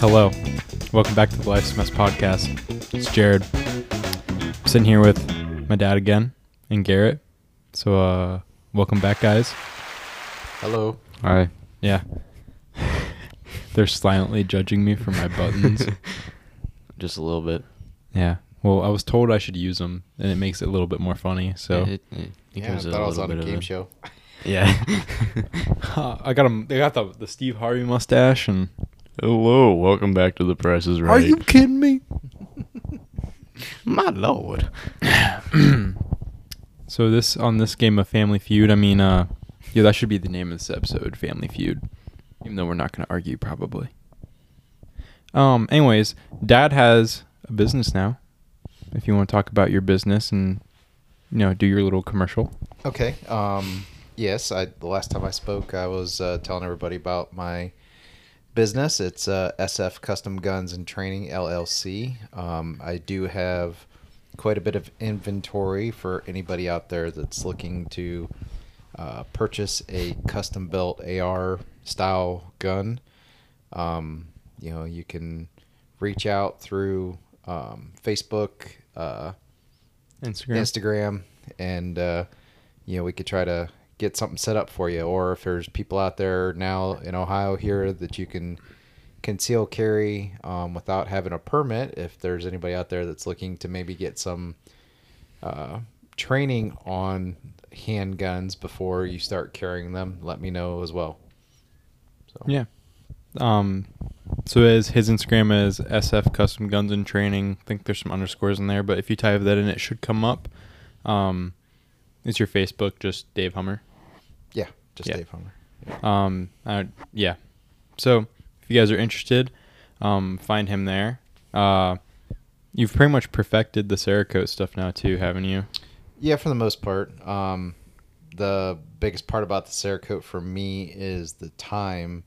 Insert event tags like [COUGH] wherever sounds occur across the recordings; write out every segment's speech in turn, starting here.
Hello. Welcome back to the Life's Mess podcast. It's Jared. I'm sitting here with my dad again and Garrett. So uh welcome back guys. Hello. Hi. Yeah. [LAUGHS] They're silently judging me for my buttons. [LAUGHS] Just a little bit. yeah. Well, I was told I should use them and it makes it a little bit more funny. So it, it, it Yeah, I becomes thought I was on a little bit game of show. [LAUGHS] Yeah. I got them they got the the Steve Harvey mustache and Hello, welcome back to the Price is Right. Are you kidding me? [LAUGHS] my lord? [CLEARS THROAT] So this on this game of Family Feud, I mean, uh, yeah, that should be the name of this episode, Family Feud. Even though we're not going to argue, probably. Um. Anyways, Dad has a business now. If you want to talk about your business and you know do your little commercial. Okay. Um, yes, I the last time I spoke, I was uh, telling everybody about my business. It's uh, SF Custom Guns and Training LLC. Um, I do have quite a bit of inventory for anybody out there that's looking to uh, purchase a custom built AR style gun. Um, you know, you can reach out through um, Facebook. Uh, Instagram. Instagram, and uh, you know we could try to get something set up for you. Or if there's people out there now in Ohio here that you can conceal carry um, without having a permit, if there's anybody out there that's looking to maybe get some uh, training on handguns before you start carrying them, let me know as well. So Yeah. Um. So his his Instagram is SF Custom Guns and Training. I think there's some underscores in there, but if you type that in, it should come up. Um, is your Facebook just Dave Hummer? Yeah, just Yeah. Dave Hummer. Um, uh, yeah. So if you guys are interested, um, find him there. Uh, you've pretty much perfected the Cerakote stuff now too, haven't you? Yeah, for the most part. Um, the biggest part about the Cerakote for me is the time.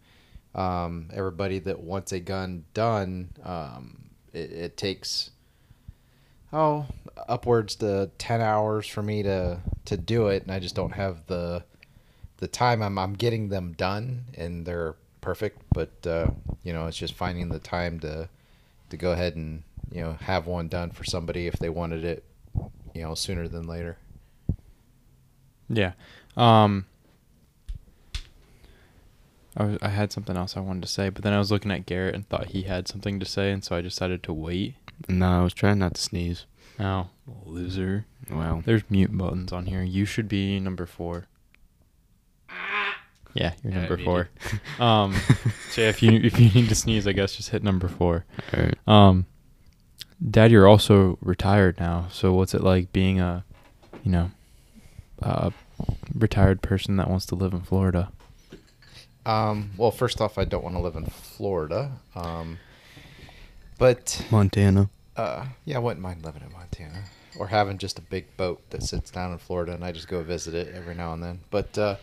Um, everybody that wants a gun done, um, it, it takes oh upwards to ten hours for me to to do it, and I just don't have the the time. I'm I'm getting them done, and they're perfect. But uh, you know, it's just finding the time to to go ahead and you know have one done for somebody if they wanted it you know sooner than later. Yeah. Um, I, was, I had something else I wanted to say, but then I was looking at Garrett and thought he had something to say, and so I decided to wait. No, I was trying not to sneeze. Oh, loser. Wow. There's mute buttons on here. You should be number four. Yeah, you're number four. [LAUGHS] um, so if you if you need to sneeze, I guess just hit number four. All right. Um, Dad, you're also retired now. So what's it like being a, you know, a retired person that wants to live in Florida? Um, well, first off, I don't want to live in Florida, um, but Montana. uh, yeah, I wouldn't mind living in Montana or having just a big boat that sits down in Florida and I just go visit it every now and then. But uh,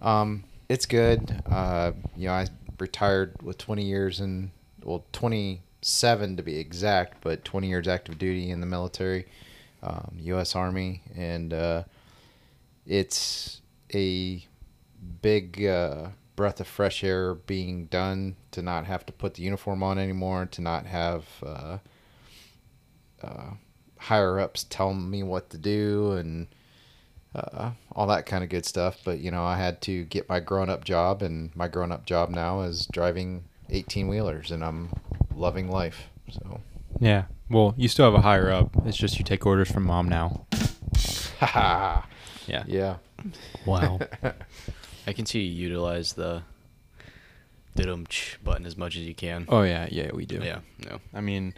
um, it's good. Uh, you know, I retired with 20 years and well, 27 to be exact, but 20 years active duty in the military, um, U.S. Army, and uh, it's a big uh, breath of fresh air being done to not have to put the uniform on anymore, to not have uh, uh, higher ups tell me what to do and uh, all that kind of good stuff. But you know, I had to get my grown up job, and my grown up job now is driving 18 wheelers, and I'm loving life. So, Yeah. Well, you still have a higher up. It's just you take orders from mom now. haha, [LAUGHS] Yeah. yeah. Wow. [LAUGHS] I can see you utilize the didum button as much as you can. Oh yeah, yeah, we do. Yeah. No. I mean,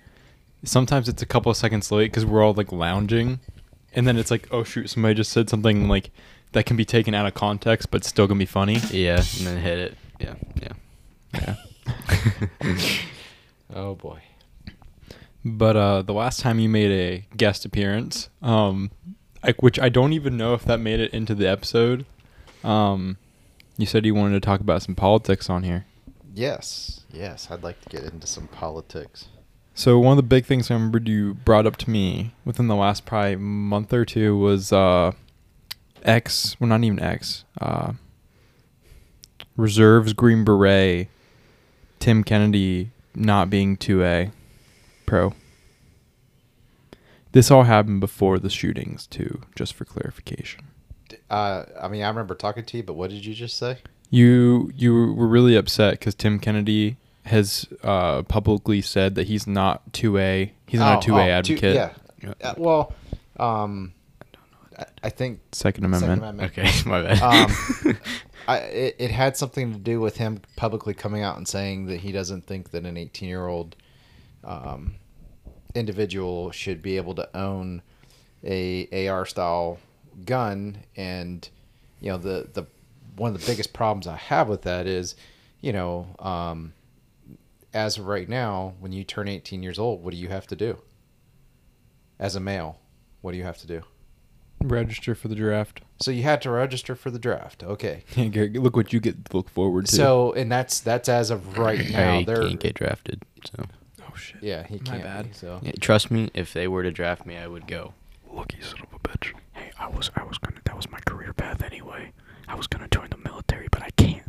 sometimes it's a couple of seconds late because we're all like lounging, and then it's like, oh shoot, somebody just said something like that can be taken out of context, but still gonna be funny. Yeah, and then hit it. Yeah. Yeah. Yeah. [LAUGHS] Oh boy. But uh, the last time you made a guest appearance, um, like which I don't even know if that made it into the episode. Um, you said you wanted to talk about some politics on here. Yes, yes. I'd like to get into some politics. So one of the big things I remembered you brought up to me within the last probably month or two was uh, X. Well, not even X. Uh, Reserves Green Beret. Tim Kennedy not being 2A pro. This all happened before the shootings, too, just for clarification. Uh, I mean, I remember talking to you, but what did you just say? You you were really upset because Tim Kennedy has uh, publicly said that he's not 2A. He's not a Oh, 2A oh, two- advocate. yeah. Yeah. Uh, well, um, I, I think Second Amendment. Second Amendment. Okay, [LAUGHS] my bad. Um, [LAUGHS] I, it, it had something to do with him publicly coming out and saying that he doesn't think that an 18 year old um, individual should be able to own a AR style gun, and you know the the one of the biggest problems I have with that is, you know, um, as of right now, when you turn 18 years old, what do you have to do? As a male, what do you have to do? Register for the draft. So you had to register for the draft. Okay. [LAUGHS] Yeah, Garrett, look what you get to look forward to. So and that's that's as of right now. I They're can't get drafted. So oh shit. yeah, he can't. bad. Be, so Yeah, trust me, if they were to draft me, I would go. Lucky son of a bitch. Hey, I was I was gonna that was my career path anyway. I was gonna join the military, but I can't.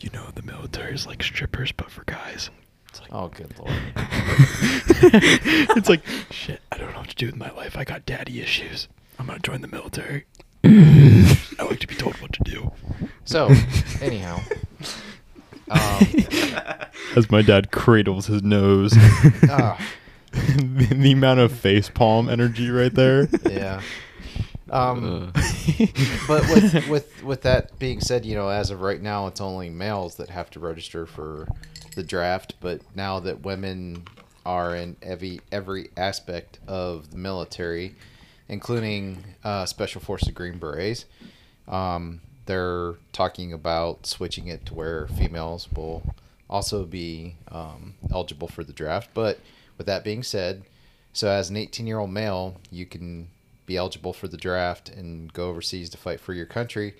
You know the military is like strippers, but for guys. It's like, oh good lord. [LAUGHS] it's like shit. I don't know what to do with my life. I got daddy issues. I'm gonna join the military. I like to be told what to do. So [LAUGHS] anyhow, [LAUGHS] um, As my dad cradles his nose. ah, the, the amount of face palm energy right there. yeah. Um, Uh, [LAUGHS] but with with with that being said, you know, as of right now, it's only males that have to register for the draft. But now that women are in every every aspect of the military, including uh, Special Forces Green Berets, um, they're talking about switching it to where females will also be um, eligible for the draft. But with that being said, so as an 18 year old male, you can be eligible for the draft and go overseas to fight for your country.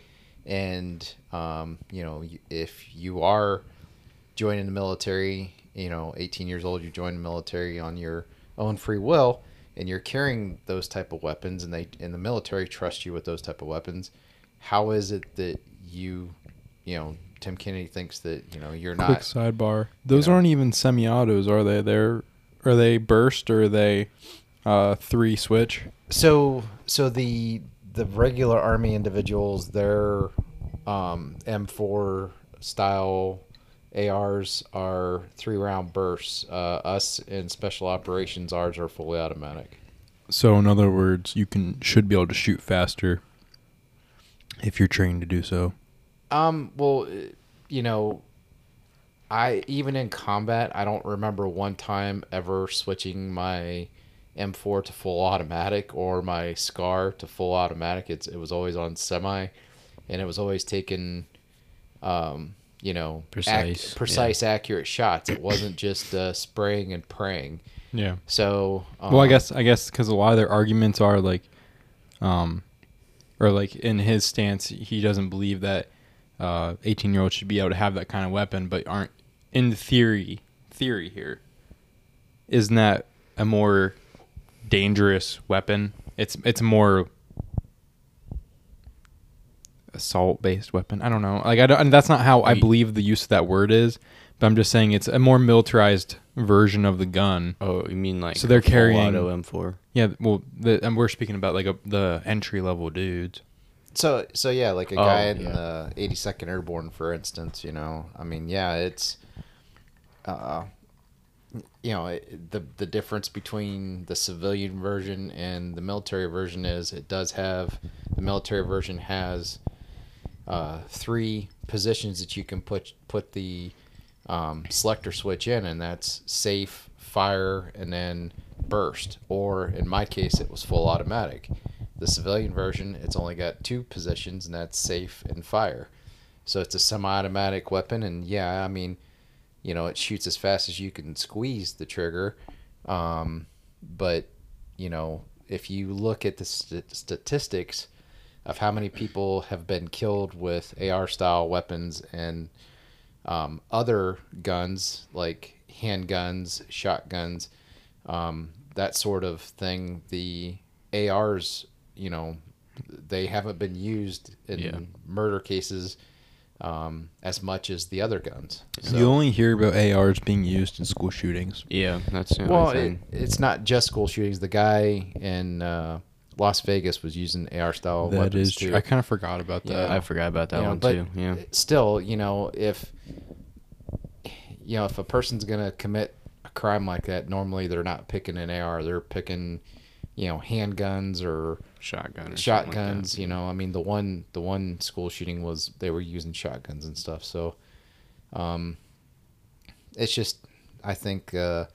And um, you know, if you are joining the military, you know, 18 years old, you join the military on your own free will, and you're carrying those type of weapons, and they and the military trust you with those type of weapons. How is it that you, you know, Tim Kennedy thinks that you know you're Quick not sidebar. Those know. aren't even semi-autos, are they? They're are they burst or are they uh, three switch? So so the the regular army individuals, their um, M4 style ARs are three round bursts. Uh, us in special operations, ours are fully automatic. So in other words, you can should be able to shoot faster if you're trained to do so. Um, well, you know, I even in combat, I don't remember one time ever switching my M4 to full automatic or my Scar to full automatic. It's it was always on semi, and it was always taking, um, you know, ac- Precise, yeah. precise, accurate shots. It wasn't just uh, spraying and praying. Yeah. So, um, Well, I guess I guess because a lot of their arguments are like, um, or like in his stance, he doesn't believe that uh, eighteen year olds should be able to have that kind of weapon, but aren't in theory. Theory here, isn't that a more dangerous weapon? It's it's a more assault based weapon. I don't know. Like I don't, and that's not how I believe the use of that word is. But I'm just saying it's a more militarized version of the gun. oh, you mean like So they're a full carrying- auto M4? Yeah, well, the, and we're speaking about like a, the entry level dudes. So so yeah, like a Oh, guy in yeah. the 82nd Airborne, for instance. You know, I mean, yeah, it's, uh, you know, the the difference between the civilian version and the military version is it does have the military version has uh, three positions that you can put put the um, selector switch in, and that's safe, fire, and then burst. Or in my case, it was full automatic. The civilian version, it's only got two positions, and that's safe and fire. So it's a semi-automatic weapon, and yeah, I mean, you know, it shoots as fast as you can squeeze the trigger. Um, but you know, if you look at the st- statistics of how many people have been killed with AR-style weapons and um, other guns like handguns, shotguns, um, that sort of thing, the ARs, you know, they haven't been used in Yeah. murder cases um, as much as the other guns. So, You only hear about ARs being used in school shootings. Yeah, that's the only well, it, it's not just school shootings. The guy in uh, Las Vegas was using AR style That weapons is too. true. I kind of forgot about that. Yeah. I forgot about that You know, one but too. Yeah. Still, you know, if you know if a person's gonna commit a crime like that, normally they're not picking an AR. They're picking, you know, handguns or Shotgun. Shotguns. you know, I mean the one the one school shooting was they were using shotguns and stuff. So, um, it's just I think uh,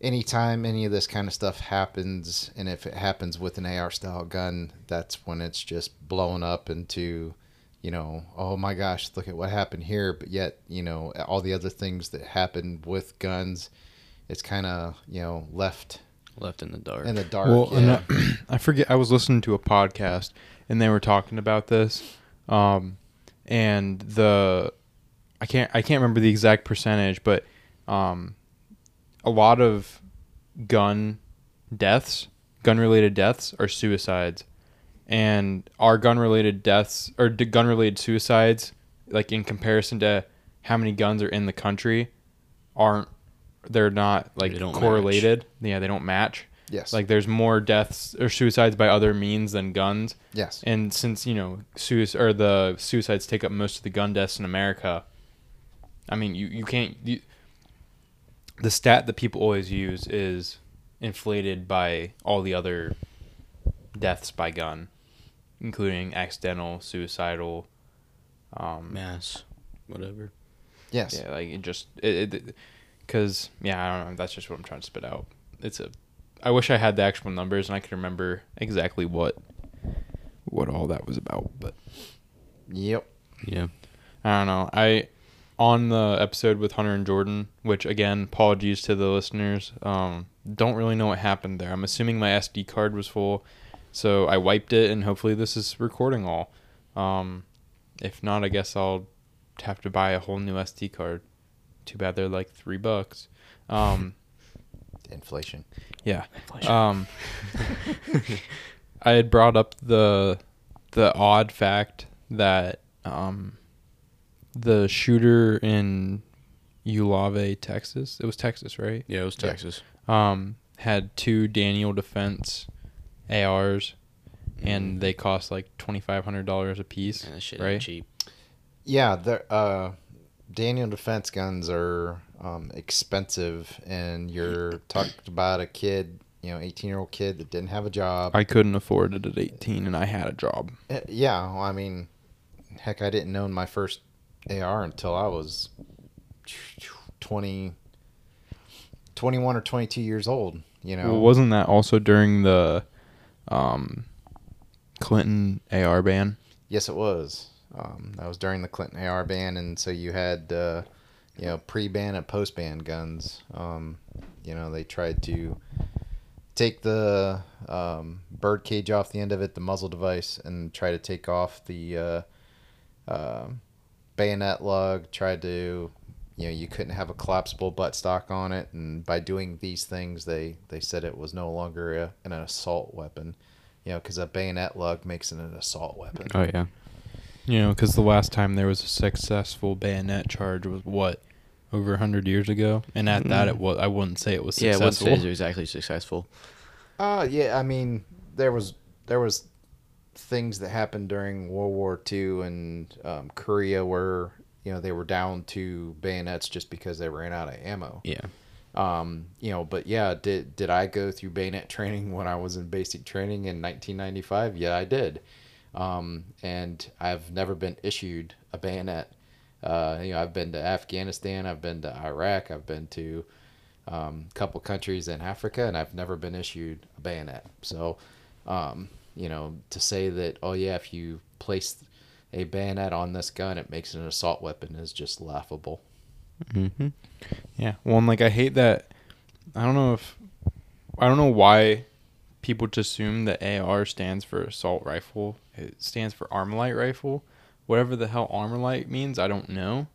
anytime any of this kind of stuff happens, and if it happens with an AR style gun, that's when it's just blown up into, you know, oh my gosh, look at what happened here. But yet, you know, all the other things that happened with guns, it's kind of you know left Left in the dark. in the dark. Well, and. I, [CLEARS THROAT] I forget. I was listening to a podcast, and they were talking about this, um, and the I can't I can't remember the exact percentage, but um, a lot of gun deaths, gun related deaths, are suicides, and our gun related deaths or gun related suicides, like in comparison to how many guns are in the country, aren't they're not like They don't match. correlated. Yeah, they don't match. yes, Like there's more deaths or suicides by other means than guns. yes, And since, you know, suicide or the suicides take up most of the gun deaths in America, I mean, you you can't you, the stat that people always use is inflated by all the other deaths by gun, including accidental, suicidal, um Mass. Whatever. yes. yeah, like it just it, because yeah, I don't know. That's just what I'm trying to spit out. It's a. I wish I had the actual numbers and I could remember exactly what what all that was about, but Yep. Yeah. I don't know. I on the episode with Hunter and Jordan, which again, apologies to the listeners. Um, don't really know what happened there. I'm assuming my SD card was full, so I wiped it, and hopefully this is recording all. Um, if not, I guess I'll have to buy a whole new SD card. Too bad they're like three bucks. Um, [LAUGHS] Inflation. yeah. Inflation. Um, I had brought up the the odd fact that um, the shooter in Uvalde, Texas, it was Texas, right? Yeah, it was Yeah. Texas. Um, had two Daniel Defense ARs, and Mm. they cost like twenty five hundred dollars a piece, Yeah, that shit right? cheap. Yeah, the uh, Daniel defense guns are um, expensive, and you're [LAUGHS] talking about a kid, you know, 18 year old kid that didn't have a job. I couldn't afford it at eighteen, and I had a job. Uh, yeah, well, I mean, heck, I didn't own my first AR until I was 20, 21 or 22 years old. You know, Well, wasn't that also during the um, Clinton AR ban? Yes, it was. Um, that was during the Clinton AR ban, and so you had, uh, you know, pre-ban and post-ban guns. Um, you know, they tried to take the um, bird cage off the end of it, the muzzle device, and try to take off the uh, uh, bayonet lug. Tried to, you know, you couldn't have a collapsible buttstock on it, and by doing these things, they they said it was no longer a, an assault weapon. You know, because a bayonet lug makes it an assault weapon. Oh yeah. You know, because the last time there was a successful bayonet charge was what over hundred years ago, and at that Mm. it was. I wouldn't say it was successful. Yeah, I wouldn't successful. say it's exactly successful. Uh yeah, I mean there was there was things that happened during World War II and um, Korea where you know they were down to bayonets just because they ran out of ammo. Yeah. Um, you know, but yeah, did did I go through bayonet training [LAUGHS] when I was in basic training in 1995? Yeah, I did. Um, and I've never been issued a bayonet. Uh, you know, I've been to Afghanistan, I've been to Iraq, I've been to um, a couple countries in Africa, and I've never been issued a bayonet. So, um, you know, to say that, oh yeah, if you place a bayonet on this gun, it makes it an assault weapon is just laughable. Mm-hmm. Yeah. Well, and like I hate that. I don't know if I don't know why people just assume that AR stands for assault rifle. It stands for Armalite rifle. Whatever the hell Armalite means, I don't know.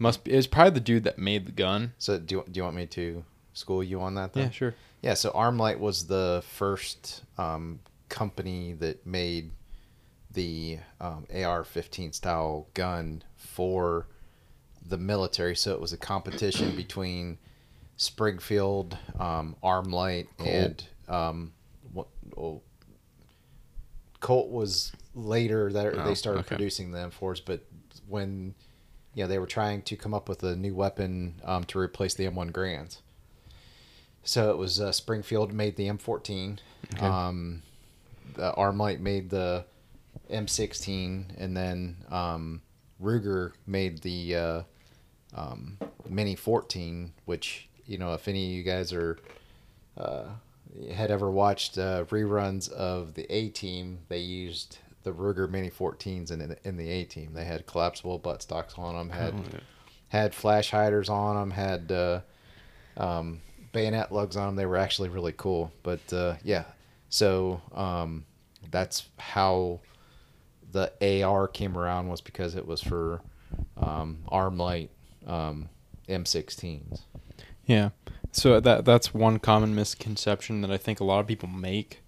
Must be. It's probably the dude that made the gun. So, do you, do you want me to school you on that? Then? Yeah, sure. Yeah, so Armalite was the first um, company that made the um, AR-15 style gun for the military. So it was a competition between Springfield, um, Armalite, and um, what? Oh, Colt was later that Oh, they started okay. producing the M4s, but when you know they were trying to come up with a new weapon um, to replace the M1 Garands. So it was uh, Springfield made the M14. Okay. Um, the Armalite made the M16, and then um, Ruger made the uh, um, Mini 14. Which you know, if any of you guys are uh, had ever watched uh, reruns of the A Team, they used the Ruger Mini 14s in in the A Team. They had collapsible buttstocks on them, had Oh, yeah. had flash hiders on them, had uh, um, bayonet lugs on them. They were actually really cool. But uh, yeah, so um, that's how the AR came around was because it was for um, Armalite um, M16s. Yeah. So that that's one common misconception that I think a lot of people make.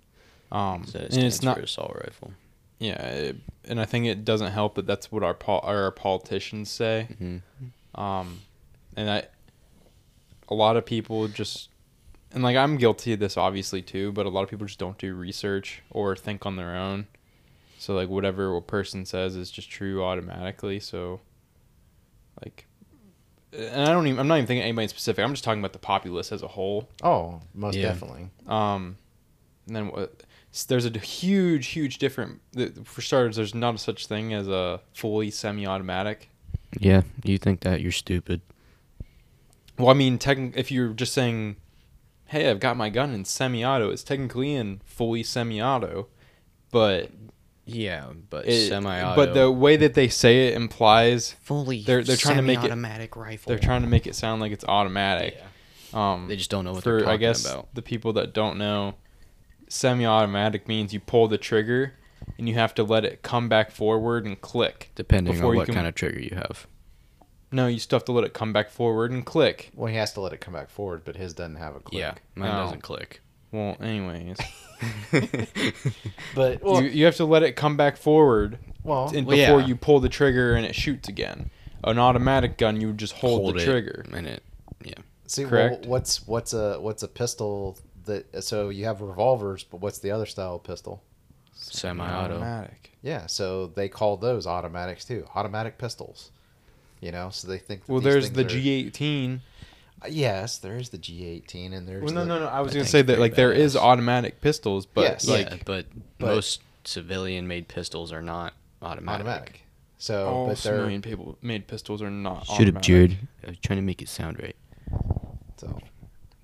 Um, So it and it's not assault rifle. yeah, it, and I think it doesn't help that that's what our pol- our politicians say. hmm Um, and I, a lot of people just, and like I'm guilty of this obviously too, but a lot of people just don't do research or think on their own. So like whatever a person says is just true automatically. So, like, and I don't even I'm not even thinking anybody in specific. I'm just talking about the populace as a whole. Oh, most Yeah. definitely. Um, and then what? There's a huge, huge different. For starters, there's not a such thing as a fully semi-automatic. Yeah, you think that you're stupid. Well, I mean, techn- if you're just saying, "Hey, I've got my gun in semi-auto," it's technically in fully semi-auto, but Yeah, but it, semi-auto. But the way that they say it implies fully they're- they're trying to make it- semi-automatic rifle. they're trying to make it sound like it's automatic. Yeah. Um, They just don't know what for they're talking I guess about. the people that don't know, semi-automatic means you pull the trigger and you have to let it come back forward and click. Depending on what can- kind of trigger you have. No, you still have to let it come back forward and click. Well, he has to let it come back forward, but his doesn't have a click. Yeah, mine No. doesn't click. Well, anyways, [LAUGHS] But well, you, you have to let it come back forward well, and Well, before yeah. you pull the trigger and it shoots again. An automatic gun, you just hold, the it, trigger. and it. Yeah. See, well, what's what's a what's a pistol that? So you have revolvers, but what's the other style of pistol? Semi-auto. Automatic. Yeah, so they call those automatics too, automatic pistols. You know, so they think. That Well, these there's the are- G18. Yes, there is the G18, and there's Well, no, the, no, no. I was That gonna say that pretty like there is automatic pistols, but Yes. like yeah, but, but- most civilian-made pistols are not automatic. automatic. So, all but they're civilian people made pistols are not. Should have, automatic. Jared. I was trying to make it sound right. so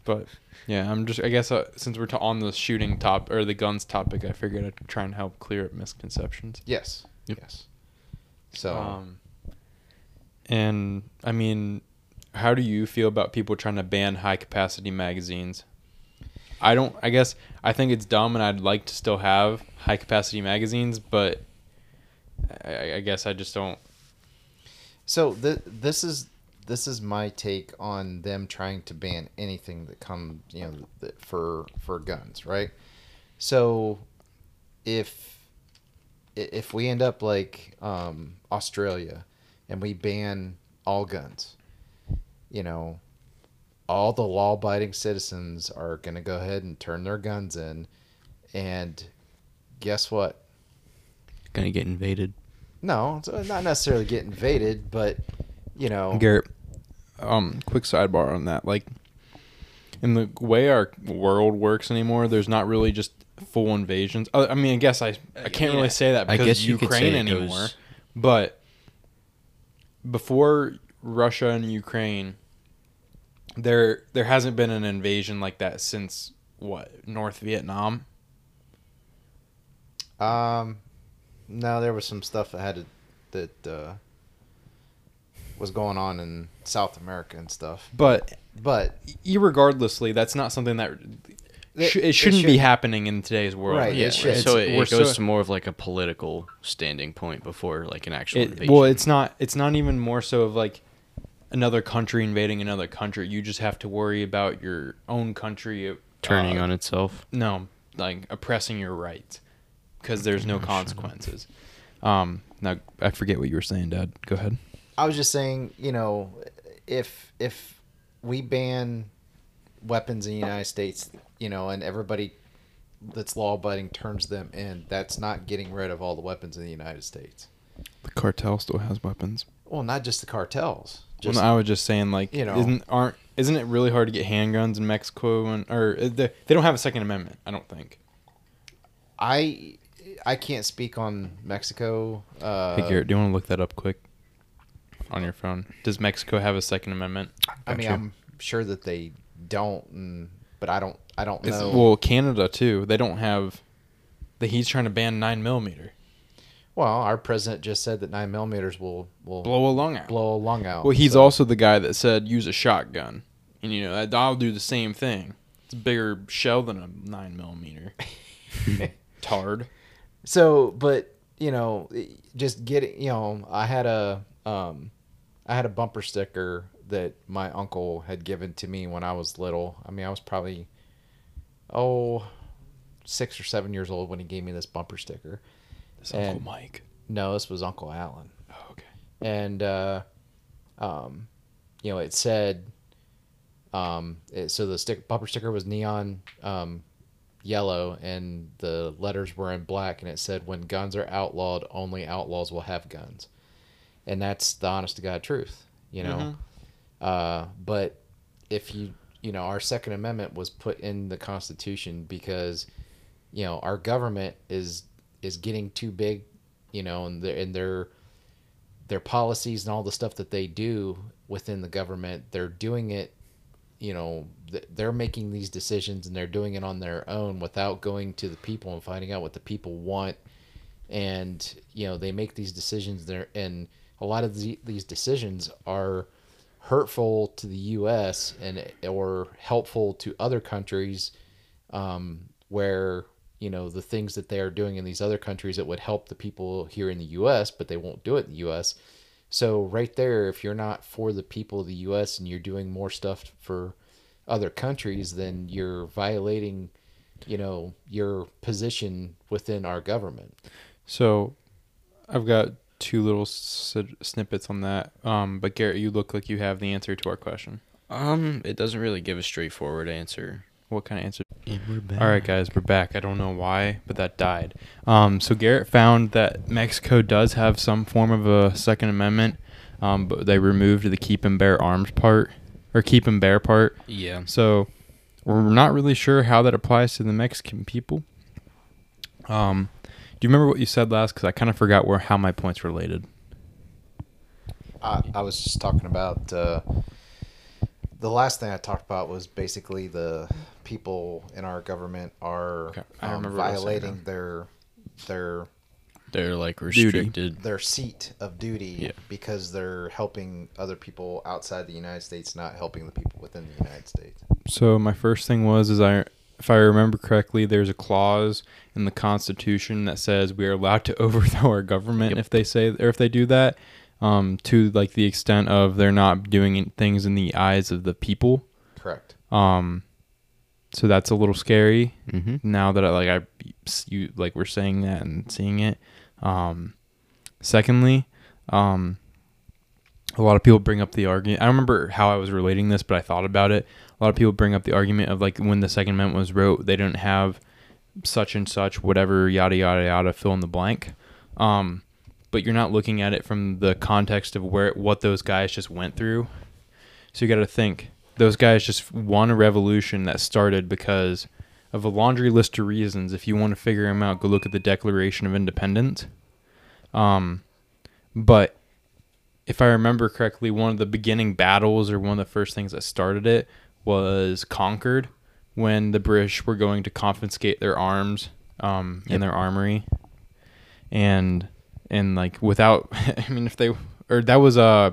But yeah, I'm just. I guess uh, since we're ta- on the shooting top or the guns topic, I figured I'd try and help clear up misconceptions. yes, Yep. yes. So Um, and I mean, how do you feel about people trying to ban high capacity magazines? I don't. I guess I think it's dumb, and I'd like to still have high capacity magazines, but I, I guess I just don't. So th- this is this is my take on them trying to ban anything that comes, you know, that for for guns, right? So if if we end up like um, Australia and we ban all guns, you know, all the law-abiding citizens are going to go ahead and turn their guns in, and guess what? Gonna get invaded. No, it's not necessarily get invaded, but you know, Garrett, um, quick sidebar on that. Like, in the way our world works anymore, there's not really just full invasions. Uh, I mean, I guess I I can't yeah. really say that I guess you Ukraine anymore. goes- But before Russia and Ukraine, there there hasn't been an invasion like that since what North Vietnam. Um, no, there was some stuff that had to, that uh, was going on in South America and stuff. But But irregardlessly, that's not something that It- it it shouldn't be should- happening in today's world. Right, Yeah, it should. so it, it goes so- to more of like a political standing point before like an actual It, invasion. well, it's not. It's not even more so of like another country invading another country. You just have to worry about your own country turning uh, on itself. No, like oppressing your rights because there's no shut up. consequences. Um, now I forget what you were saying, Dad. Go ahead. I was just saying, you know, if if we ban weapons in the United States, you know, and everybody that's law abiding turns them in, that's not getting rid of all the weapons in the United States. The cartel still has weapons. Well, not just the cartels. Well, no, I was just saying, like, you know- isn't aren't isn't it really hard to get handguns in Mexico and or uh, they, they don't have a Second Amendment? I don't think. I I can't speak on Mexico. Uh, hey Garrett, do you want to look that up quick on your phone? Does Mexico have a Second Amendment? I mean, Gotcha. I'm sure that they don't, and, but I don't. I don't It's- know. well, Canada too. They don't have. The, he's trying to ban nine millimeter. Well, our president just said that nine millimeters will will Blow a lung out. blow a lung out. Well, he's so- also the guy that said use a shotgun, and you know I'll do the same thing. It's a bigger shell than a nine millimeter. [LAUGHS] Tard. So, but you know, just getting you know, I had a um, I had a bumper sticker that my uncle had given to me when I was little. I mean, I was probably oh six or seven years old when he gave me this bumper sticker. This And- Uncle Mike. No, this was Uncle Alan. Oh, okay. and uh, um, you know, it said, um, it, so the stick bumper sticker was neon um, yellow, and the letters were in black, and it said, "When guns are outlawed, only outlaws will have guns," and that's the honest to god truth, you know. Mhm. Uh, but if you, you know, our Second Amendment was put in the Constitution because, you know, our government is is getting too big, you know, and their and their their policies and all the stuff that they do within the government, they're doing it, you know, they're making these decisions and they're doing it on their own without going to the people and finding out what the people want. And, you know, they make these decisions there and a lot of the, these decisions are hurtful to the U.S. and or helpful to other countries, um, where you know the things that they are doing in these other countries that would help the people here in the U.S. but they won't do it in the U.S. So right there, if you're not for the people of the U.S. and you're doing more stuff for other countries, then you're violating, you know, your position within our government. So, I've got two little s- snippets on that. Um, but Garrett, you look like you have the answer to our question. Um, it doesn't really give a straightforward answer. What kind of answer? And we're back. All right, guys, we're back. I don't know why, but that died. Um, so Garrett found that Mexico does have some form of a Second Amendment, um, but they removed the keep and bear arms part or keep and bear part. Yeah. So we're not really sure how that applies to the Mexican people. Um, do you remember what you said last? Because I kind of forgot where how my points related. I, I was just talking about uh, the last thing I talked about was basically the people in our government are Okay, um, remember what I was saying violating now. their their They're like Duty. restricted. their seat of duty Yeah. because they're helping other people outside the United States, not helping the people within the United States. So my first thing was is I if I remember correctly, there's a clause in the Constitution that says we are allowed to [LAUGHS] overthrow our government Yep. if they say or if they do that, um, to like the extent of they're not doing things in the eyes of the people. Correct. Um, so that's a little scary Mm-hmm. now that I like I you like we're saying that and seeing it. Um, secondly, um, a lot of people bring up the argument. I don't remember how I was relating this, but I thought about it. A lot of people bring up the argument of like when the Second Amendment was wrote, they didn't have such and such, whatever, yada yada yada, fill in the blank. Um, but you're not looking at it from the context of where what those guys just went through. So you got to think those guys just won a revolution that started because of a laundry list of reasons. If you want to figure them out, go look at the Declaration of Independence. Um, but if I remember correctly, one of the beginning battles or one of the first things that started it was Concord when the British were going to confiscate their arms um, in Yep. their armory, and and like without, [LAUGHS] I mean, if they or that was uh,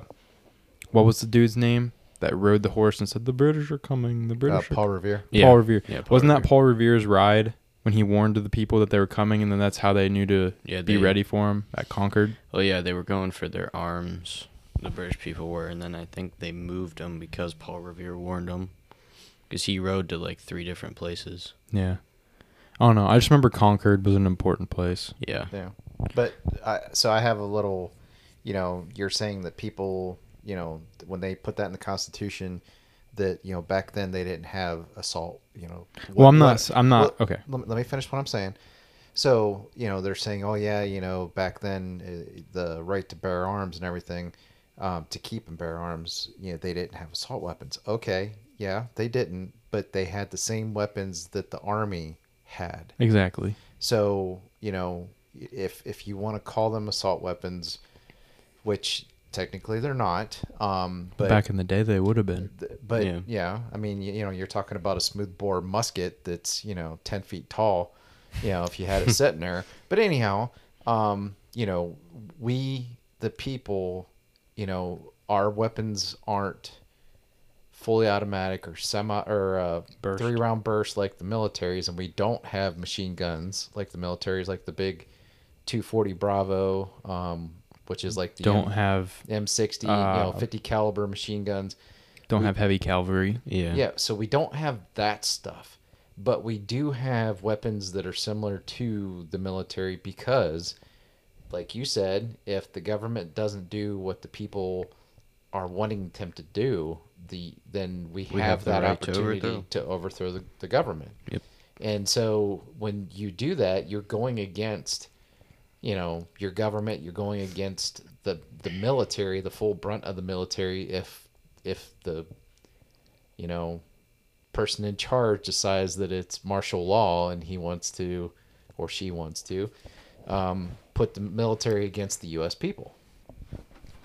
what was the dude's name that rode the horse and said the British are coming, the Uh, British are Paul Revere. Yeah. Paul Revere. Yeah, Paul Wasn't that Paul Revere's ride when he warned the people that they were coming, and then that's how they knew to Yeah, be ready for him at Concord? Oh yeah, they were going for their arms. The British people were, and then I think they moved them because Paul Revere warned them. Because he rode to like three different places. Yeah. I don't know. I just remember Concord was an important place. Yeah. Yeah. But I, so I have a little, you know, you're saying that people, you know, when they put that in the Constitution, that you know back then they didn't have assault. You know. Well, I'm not what- I'm not- well, okay. Let, let me finish what I'm saying. So you know they're saying, oh yeah, you know back then uh, the right to bear arms and everything, um, to keep and bear arms, you know they didn't have assault weapons. Okay, yeah, they didn't, but they had the same weapons that the army had. Exactly. So you know, if if you want to call them assault weapons, which technically they're not, um, but Back in the day, they would have been. th- but Yeah. yeah. I mean, you, you know, you're talking about a smoothbore musket that's you know ten feet tall. You know, if you had it [LAUGHS] sitting there. But anyhow, um, you know, we the people, you know, our weapons aren't fully automatic or semi or uh, Burst. three round burst like the militaries, and we don't have machine guns like the militaries, like the big 240 Bravo, um, which is like the Don't M- have M60, you know, uh, 50 caliber machine guns. don't We- have heavy cavalry. Yeah. Yeah, so we don't have that stuff, but we do have weapons that are similar to the military because, like you said, if the government doesn't do what the people are wanting them to do, the then we, We have, have that right to opportunity overthrow. to overthrow the, the government. Yep. And so when you do that, you're going against, you know, your government. You're going against the the military, the full brunt of the military. If if the, you know, person in charge decides that it's martial law and he wants to, or she wants to, um, put the military against the U.S. people.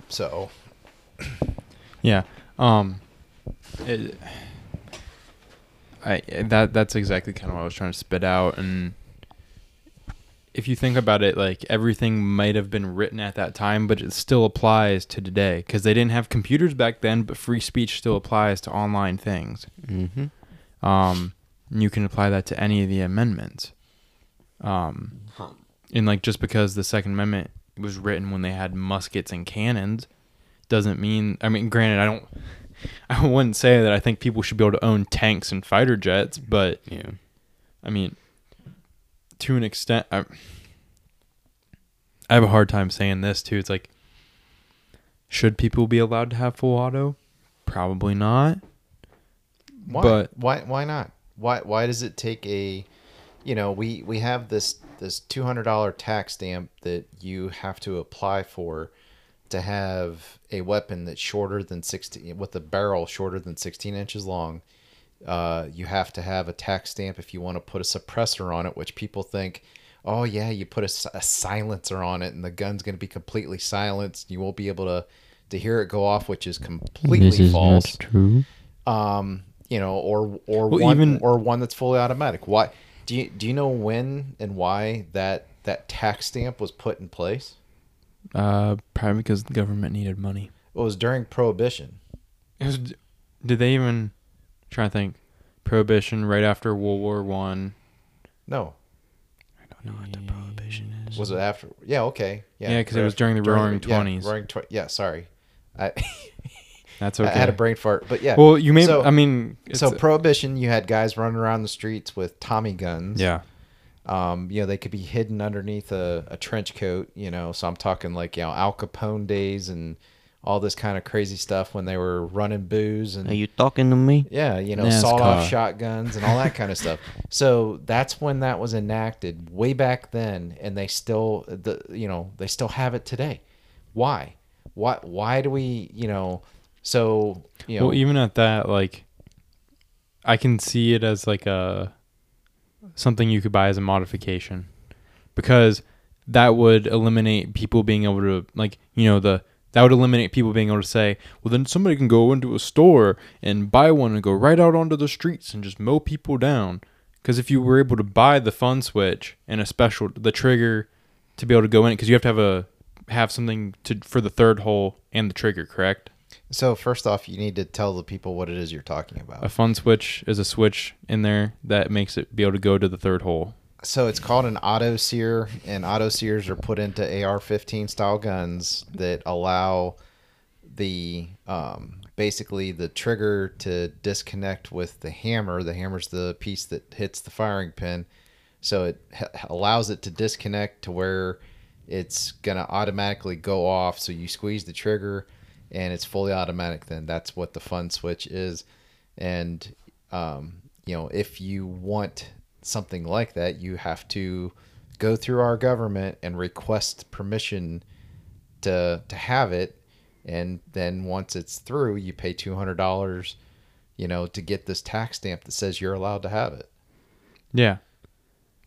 So Yeah. Um. It, I that that's exactly kind of what I was trying to spit out, and if you think about it, like everything might have been written at that time, but it still applies to today because they didn't have computers back then, but free speech still applies to online things. Mm-hmm. Um, you can apply that to any of the amendments. Um, and like just because the Second Amendment was written when they had muskets and cannons, doesn't mean. I mean, granted, I don't. [LAUGHS] I wouldn't say that I think people should be able to own tanks and fighter jets, but Yeah. I mean, to an extent, I, I have a hard time saying this too. It's like, should people be allowed to have full auto? Probably not. Why? But- why why not? Why why does it take a you know, we we have this this $200 tax stamp that you have to apply for to have a weapon that's shorter than 16 with a barrel shorter than 16 inches long. Uh, you have to have a tax stamp if you want to put a suppressor on it, which people think, oh yeah, you put a silencer on it and the gun's going to be completely silenced. You won't be able to to hear it go off, which is completely false true. um, you know, or or Well, one even- or one that's fully automatic. Why do you do you know when and why that that tax stamp was put in place? Uh, probably because the government needed money. It was during Prohibition. It was, did they even try to think prohibition right after World War One? No, I don't know what the prohibition is. was it after? Yeah, okay, yeah, Yeah, because it was during the Roaring yeah, 20s. Roaring tw- yeah, sorry, I, [LAUGHS] That's okay. I had a brain fart, but yeah. well, you may. So- I mean, it's so a- Prohibition, you had guys running around the streets with Tommy guns. yeah, Um, you know, they could be hidden underneath a, a trench coat, you know. So I'm talking like, you know, Al Capone days and all this kind of crazy stuff when they were running booze and Are you talking to me? yeah, you know, sawed off shotguns and all that kind of stuff. So that's when that was enacted way back then, and they still, the you know, they still have it today. Why? Why? Why do we, you know? So you know, well, even at that, like, I can see it as like a something you could buy as a modification, because that would eliminate people being able to like, you know, the that would eliminate people being able to say, well, then somebody can go into a store and buy one and go right out onto the streets and just mow people down. Because if you were able to buy the fun switch and a special the trigger to be able to go in it, because you have to have a have something to for the third hole and the trigger, correct? so first off, you need to tell the people what it is you're talking about. A fun switch is a switch in there that makes it be able to go to the third hole. So it's called an auto sear, and auto sears are put into AR-15 style guns that allow the um, basically the trigger to disconnect with the hammer. The hammer's the piece that hits the firing pin, so it h- allows it to disconnect to where it's gonna automatically go off. So you squeeze the trigger, and it's fully automatic. Then that's what the fun switch is, and um, you know if you want something like that, you have to go through our government and request permission to to have it, and then once it's through, you pay two hundred dollars, you know, to get this tax stamp that says you're allowed to have it. Yeah.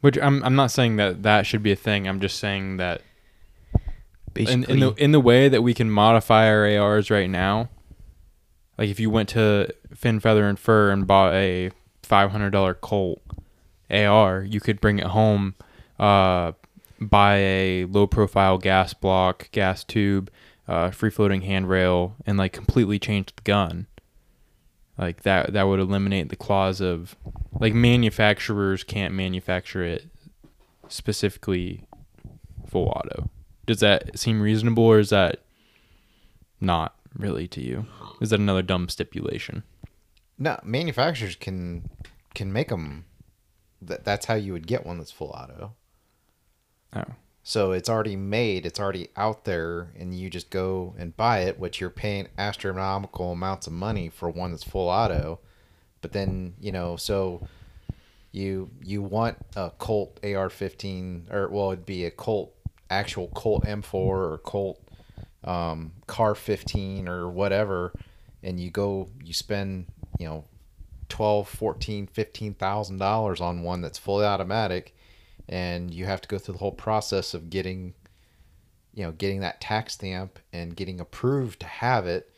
Which I'm I'm not saying that that should be a thing. I'm just saying that in, Basically, in the in the way that we can modify our ARs right now, like if you went to Fin Feather and Fur and bought a five hundred dollar Colt AR, you could bring it home, uh, buy a low profile gas block, gas tube, uh, free floating handrail, and like completely change the gun. Like that that would eliminate the clause of like manufacturers can't manufacture it specifically full auto. Does that seem reasonable or is that not really to you? Is that another dumb stipulation? No, manufacturers can can make them. That that's how you would get one that's full auto. Oh. So it's already made, it's already out there, and you just go and buy it, which you're paying astronomical amounts of money for one that's full auto. But then you know, so you you want a Colt AR-15, or well, it'd be a Colt actual Colt M4 or Colt um, CAR-15 or whatever, and you go, you spend you know, twelve, fourteen, fifteen thousand dollars on one that's fully automatic and you have to go through the whole process of getting you know getting that tax stamp and getting approved to have it.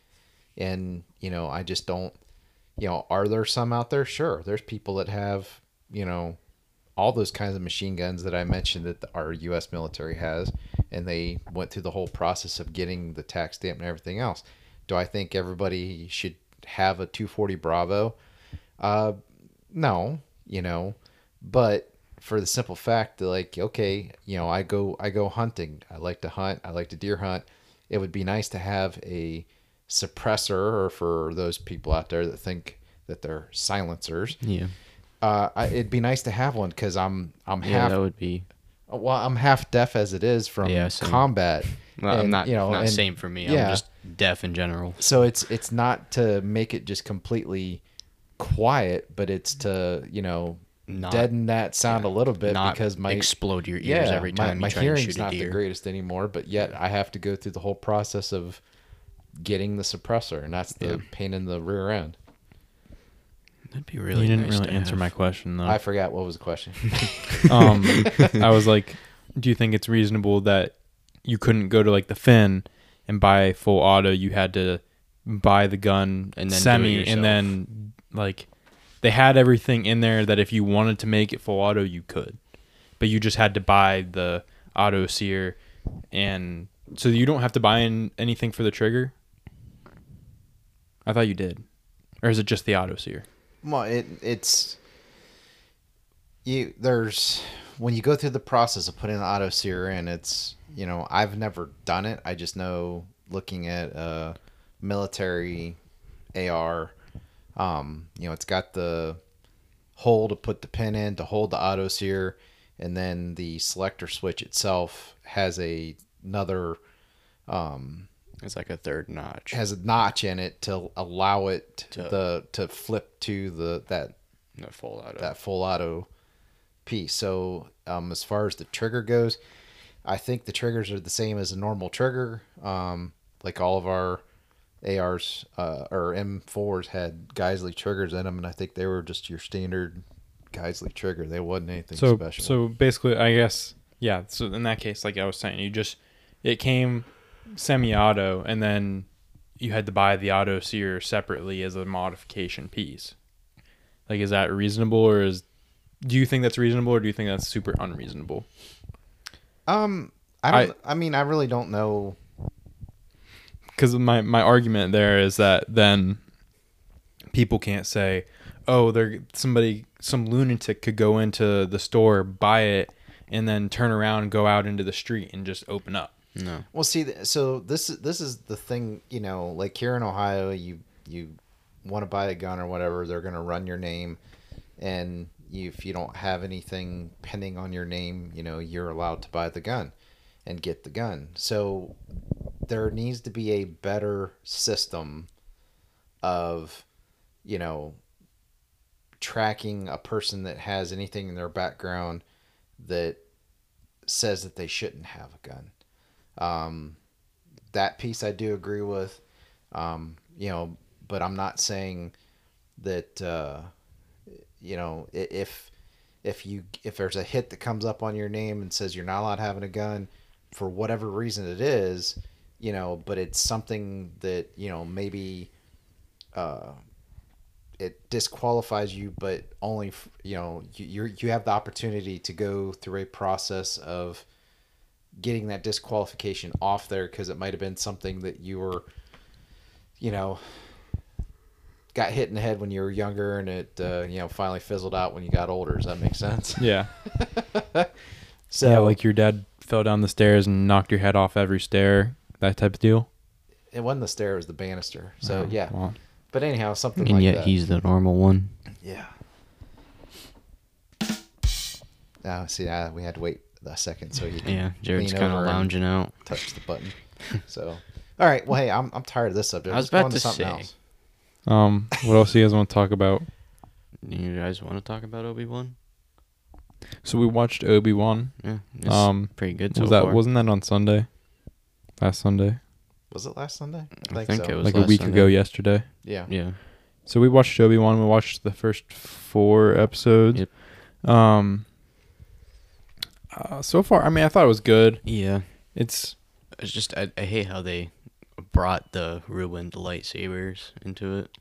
And you know i just don't you know are there some out there? Sure. There's people that have you know all those kinds of machine guns that i mentioned that our us military has and they went through the whole process of getting the tax stamp and everything else. Do i think everybody should have a 240 bravo uh no you know but for the simple fact that like okay you know i go i go hunting i like to hunt i like to deer hunt it would be nice to have a suppressor or for those people out there that think that they're silencers yeah, uh I, it'd be nice to have one because i'm i'm yeah, half that would be. well i'm half deaf as it is from Yeah, combat Well, I'm not, you know not and- same for me. yeah. I'm just deaf in general. so it's it's not to make it just completely quiet but it's to you know Not- deaden that sound a little bit Not because my explode your ears every time my, you try hearing's and shoot a not deer. the greatest anymore, but yet I have to go through the whole process of getting the suppressor, and that's the Yeah. pain in the rear end. That'd be really. you didn't nice really to answer have. my question though. I forgot what was the question. [LAUGHS] um, [LAUGHS] I was like, do you think it's reasonable that you couldn't go to like the Fin and buy full auto? You had to buy the gun And then semi, and then like they had everything in there that if you wanted to make it full auto, you could, but you just had to buy the auto sear, and so you don't have to buy in anything for the trigger. I thought you did, or is it just the auto sear? well, it it's you. There's when you go through the process of putting the auto sear in, it's you know I've never done it. I just know looking at a military AR, um, you know, it's got the hole to put the pin in to hold the auto sear, and then the selector switch itself has a another um, It's like a third notch. has a notch in it to allow it To- the to flip to the that No full auto. that full auto piece. So um, as far as the trigger goes, I think the triggers are the same as a normal trigger. Um, like all of our ARs uh, or M4s had Geissele triggers in them, and I think they were just your standard Geissele trigger. They wasn't anything so special. so basically i guess yeah so in that case like i was saying you just it came semi-auto and then you had to buy the auto sear separately as a modification piece like is that reasonable or is do you think that's reasonable or do you think that's super unreasonable um, I don't. I, mean, I really don't know. Because my my argument there is that then people can't say oh they're somebody some lunatic could go into the store buy it and then turn around and go out into the street and just open up. No. Well, see, so this is this is the thing, you know, like here in Ohio, you you want to buy a gun or whatever, they're gonna run your name, and you, if you don't have anything pending on your name, you know, you're allowed to buy the gun, and get the gun. So there needs to be a better system of, you know, tracking a person that has anything in their background that says that they shouldn't have a gun. Um, that piece I do agree with. Um, you know, but I'm not saying that uh, you know if if you if there's a hit that comes up on your name and says you're not allowed having a gun for whatever reason it is, you know, but it's something that you know maybe uh, it disqualifies you, but only f- you know you you're, you have the opportunity to go through a process of getting that disqualification off there because it might have been something that you were, you know, got hit in the head when you were younger and it uh, you know finally fizzled out when you got older. Does that make sense? Yeah. [LAUGHS] So yeah, like your dad fell down the stairs and knocked your head off every stair, that type of deal. it wasn't the stair, it was the banister. So Oh, yeah, well, but anyhow, something and like yet that. he's the normal one. Yeah. Now, see, uh, we had to wait a second so you can Yeah, Jared's kind of lounging out. touch the button. So, all right. Well, hey, I'm, I'm tired of this subject. I was Let's about on to something say. else. Um, what else do you guys want to talk about? You guys want to talk about Obi Wan? So we watched Obi Wan. Yeah, it's Um, pretty good so was that far. wasn't that on Sunday? Last Sunday, Was it last Sunday? I think so. it was like a week Sunday. ago yesterday. Yeah. Yeah, So we watched Obi Wan. We watched the first four episodes. Yep. Um. Uh, so far, I mean, I thought it was good. yeah. It's It's just I, I hate how they brought the ruined lightsabers into it.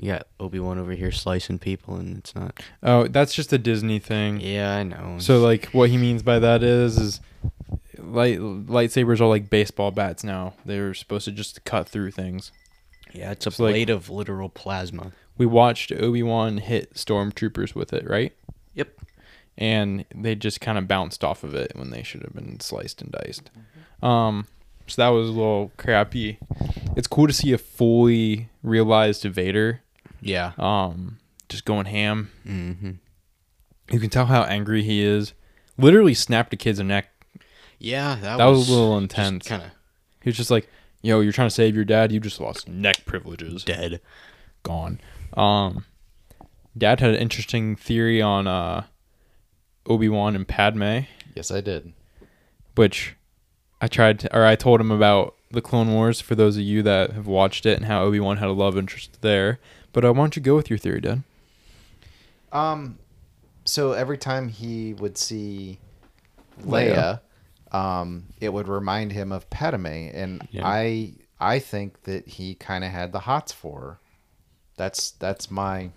You got Obi Wan over here slicing people, and it's not. oh, that's just a Disney thing. Yeah, I know. So like, what he means by that is, is light lightsabers are like baseball bats now. They're supposed to just cut through things. yeah, it's a like- blade of literal plasma. We watched Obi Wan hit stormtroopers with it, right? Yep. and they just kind of bounced off of it when they should have been sliced and diced. Um, so that was a little crappy. It's cool to see a fully realized Vader, Yeah. um, just going ham. Mm-hmm. You can tell how angry he is. Literally snapped a kid's neck. Yeah, that, That was a little intense. Kind of He was just like, "Yo, you're trying to save your dad. You just lost neck privileges. dead. Gone." Um, Dad had an interesting theory on uh, Obi Wan and Padme. Yes, I did. which I tried to, or I told him about the Clone Wars for those of you that have watched it and how Obi Wan had a love interest there. But uh, why don't you go with your theory, Dad? Um, so every time he would see Leia, um, it would remind him of Padme, and Yeah. I I think that he kind of had the hots for her. That's that's my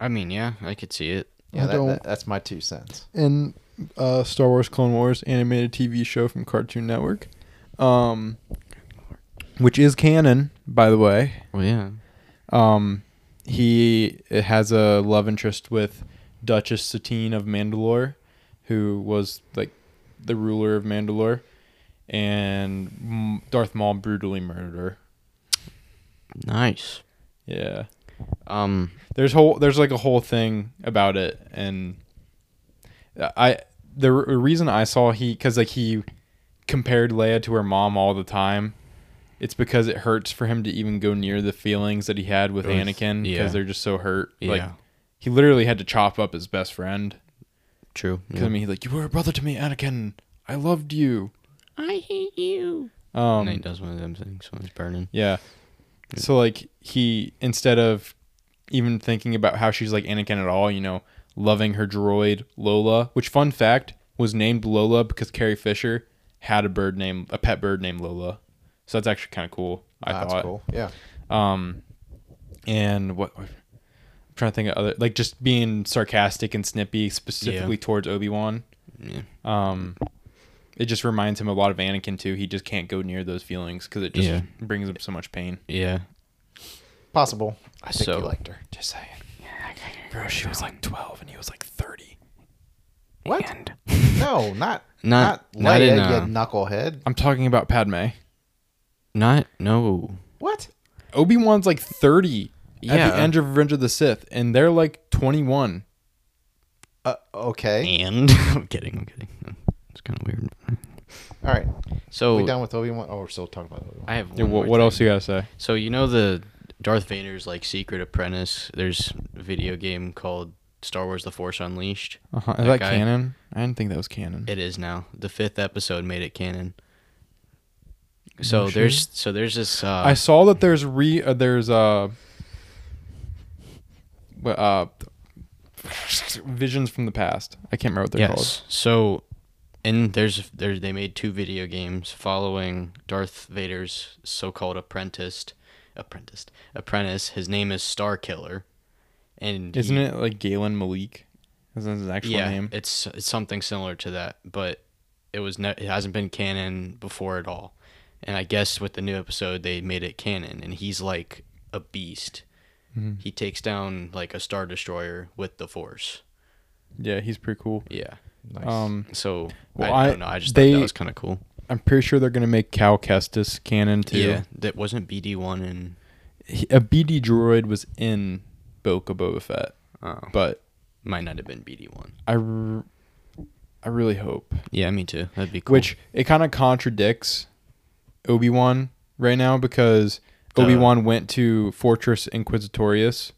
I mean, yeah, I could see it. yeah that, that- that's my two cents. In uh, Star Wars Clone Wars animated TV show from Cartoon Network, um, which is canon, by the way. Well, yeah. Um, he has a love interest with Duchess Satine of Mandalore, who was like the ruler of Mandalore, and Darth Maul brutally murdered her. Nice. Yeah, Um. there's whole there's like a whole thing about it, and I the r- reason I saw he because like he compared Leia to her mom all the time. It's because it hurts for him to even go near the feelings that he had with With- Anakin because yeah. they're just so hurt. Yeah. Like he literally had to chop up his best friend. True. Because I mean, he's like, "You were a brother to me, Anakin. I loved you." I hate you. Um, and then he does one of them things when he's burning. yeah. So like he instead of even thinking about how she's like Anakin at all, you know, loving her droid Lola, which fun fact was named Lola because Carrie Fisher had a bird named a pet bird named Lola. So that's actually kind of cool. I that's thought. cool. Yeah. Um, and what I'm trying to think of other like just being sarcastic and snippy specifically towards Obi Wan. Yeah. Um, it just reminds him a lot of Anakin too. He just can't go near those feelings because it just Yeah. brings him so much pain. Yeah. Possible. I think So- you liked her. Just saying. Bro, she was like twelve and he was like thirty. What? And No, not [LAUGHS] Not- not, not Leia, in, you uh, knucklehead. I'm talking about Padme. Not no. What? Obi Wan's like thirty at Yeah. the end of Revenge of the Sith, and they're like twenty one. Uh, okay. And [LAUGHS] I'm kidding. I'm kidding. It's kind of weird. All right. So we done with Obi Wan? Oh, we're still talking about Obi Wan. I have Yeah, one what more what else thing. you gotta say? So you know the Darth Vader's like secret apprentice. There's a video game called Star Wars: The Force Unleashed. Uh-huh. Is That that guy- canon? I didn't think that was canon. It is now. The fifth episode made it canon. So No there's so there's this. Uh, I saw that there's re uh, there's uh, uh [LAUGHS] visions from the past. I can't remember what they're called. yes. So, and there's there's they made two video games following Darth Vader's so-called apprentice, apprentice, apprentice. His name is Starkiller, and. Isn't he- it like Galen Marek? Isn't his actual yeah, name? it's it's something similar to that, but it was ne- it hasn't been canon before at all. And I guess with the new episode, they made it canon, and he's like a beast. Mhm. He takes down like a star destroyer with the Force. Yeah, he's pretty cool. Yeah. Nice. Um, So Well, I, I I- don't know. I just they- thought that was kind of cool. I'm pretty sure they're gonna make Cal Kestis canon too. Yeah, that wasn't BD one and a BD droid was in Boca Boba Fett, oh, but might not have been BD one. I, r- I really hope. Yeah, me too. That'd be cool. Which it kind of contradicts Obi Wan right now because Obi Wan went to Fortress Inquisitorius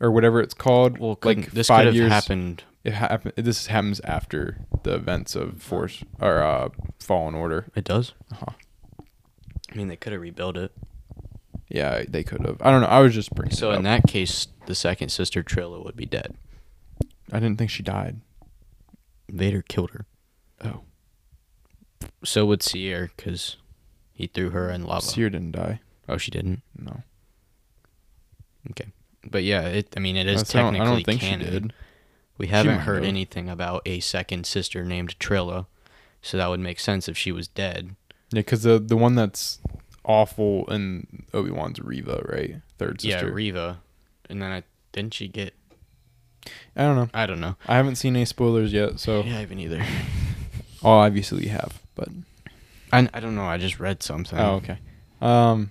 or whatever it's called. well, like like this five could have years. happened. It happened. This happens after the events of Force or uh, Fallen Order. It does. Uh-huh. I mean, they could have rebuilt it. Yeah, they could have. I don't know. I was just bringing. So it in up. that case, the second sister Trilla would be dead. I didn't think she died. Vader killed her. Oh, So would Cere, because he threw her in lava. Cere didn't die. Oh, she didn't. No, Okay, but yeah, it. I mean, it is That's- I don't- technically I don't think canon. she did. We haven't heard anything about a second sister named Trilla, so that would make sense if she was dead. Yeah, because the the one that's awful in Obi Wan's Reva, right? Third sister. Yeah, Reva, and then I didn't she get? I don't know. I don't know. I haven't seen any spoilers yet, so Yeah, I haven't either. [LAUGHS] oh, obviously you have, but I, I don't know. I just read something. oh, okay. Um,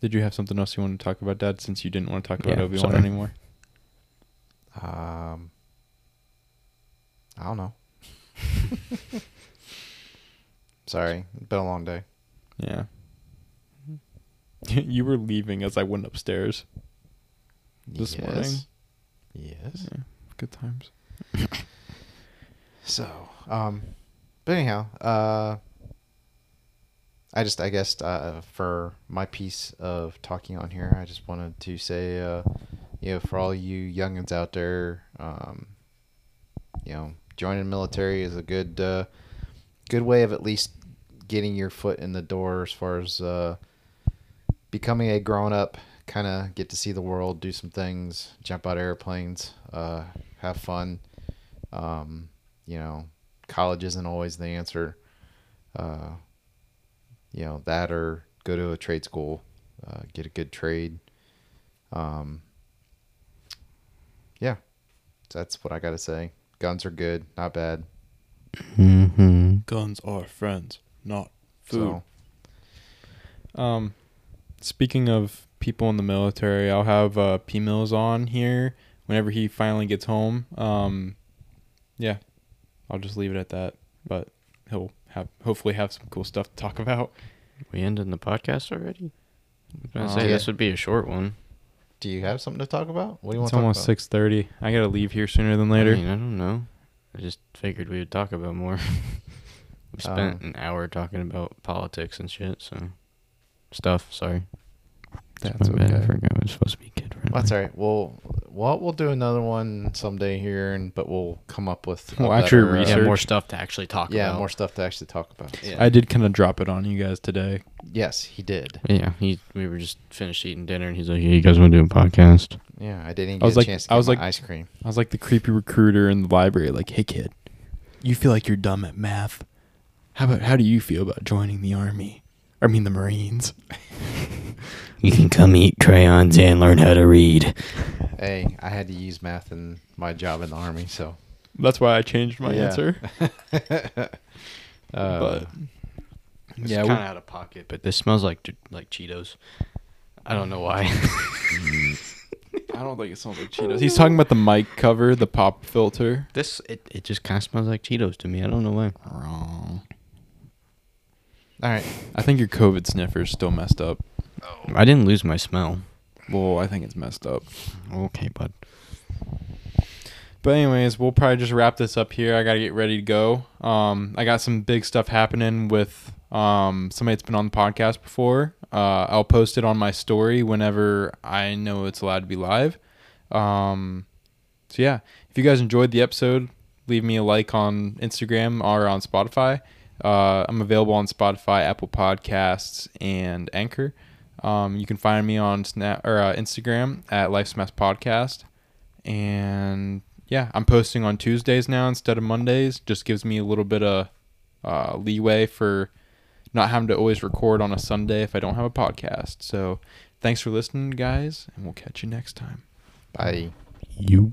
did you have something else you wanted to talk about, Dad? Since you didn't want to talk about Yeah, Obi Wan anymore. Um, I don't know. [LAUGHS] Sorry, it's been a long day. Yeah. [LAUGHS] you were leaving as I went upstairs. This yes. morning? Yes. Yeah, good times. So, um, but anyhow, uh, I just, I guess, uh, for my piece of talking on here, I just wanted to say, uh, you know, for all you youngins out there, um, you know, joining the military is a good, uh, good way of at least getting your foot in the door as far as, uh, becoming a grown up, kind of get to see the world, do some things, jump out of airplanes, uh, have fun. Um, you know, college isn't always the answer. Uh, you know, that or go to a trade school, uh, get a good trade. Um, yeah, that's what I got to say. Guns are good, not bad. Mm-hmm. Guns are friends, not So, Um, speaking of people in the military, I'll have uh, P Mills on here whenever he finally gets home. Um, yeah, I'll just leave it at that. But he'll have hopefully have some cool stuff to talk about. We ended the podcast already. I was gonna Uh, say yeah. this would be a short one. Do you have something to talk about? What do you want It's to talk about? It's almost six thirty. I gotta leave here sooner than later. I, mean, I don't know. I just figured we would talk about more. [LAUGHS] we spent Um, an hour talking about politics and shit. So stuff. Sorry. That's My bad. I okay. forgot it was supposed to be kid friendly. That's all right. We'll, well, we'll do another one someday here, and but we'll come up with. We'll actually better, uh, Yeah, more stuff to actually talk yeah, about. more stuff to actually talk about. Yeah. I did kind of drop it on you guys today. Yes, he did. Yeah, he. We were just finished eating dinner, and he's like, "Yeah, you guys want to do a podcast?" Yeah, I didn't I was a like- chance to I was my like- ice cream. I was like the creepy recruiter in the library. Like, hey kid, you feel like you're dumb at math. How about how do you feel about joining the army? I mean the Marines. [LAUGHS] You can come eat crayons and learn how to read. Hey, I had to use math in my job in the army, so. That's why I changed my Yeah. answer. uh, [LAUGHS] But It's Yeah, kind we- of out of pocket, but this smells like like Cheetos. I don't know why. [LAUGHS] I don't think it smells like Cheetos. He's talking about the mic cover, the pop filter. this it, it just kind of smells like Cheetos to me. I don't know why. Wrong. All right. I think your COVID sniffer's still messed up. I didn't lose my smell. Well, I think it's messed up. Okay, bud. But anyways, we'll probably just wrap this up here. I gotta get ready to go. Um, I got some big stuff happening with um somebody that's been on the podcast before. Uh, I'll post it on my story whenever I know it's allowed to be live. Um, so yeah, if you guys enjoyed the episode, leave me a like on Instagram or on Spotify. Uh, I'm available on Spotify, Apple Podcasts, and Anchor. Um, you can find me on Snap or uh, Instagram at Life's Mess Podcast. And yeah, I'm posting on Tuesdays now instead of Mondays. Just gives me a little bit of uh, leeway for not having to always record on a Sunday if I don't have a podcast. So thanks for listening, guys, and we'll catch you next time. Bye. You.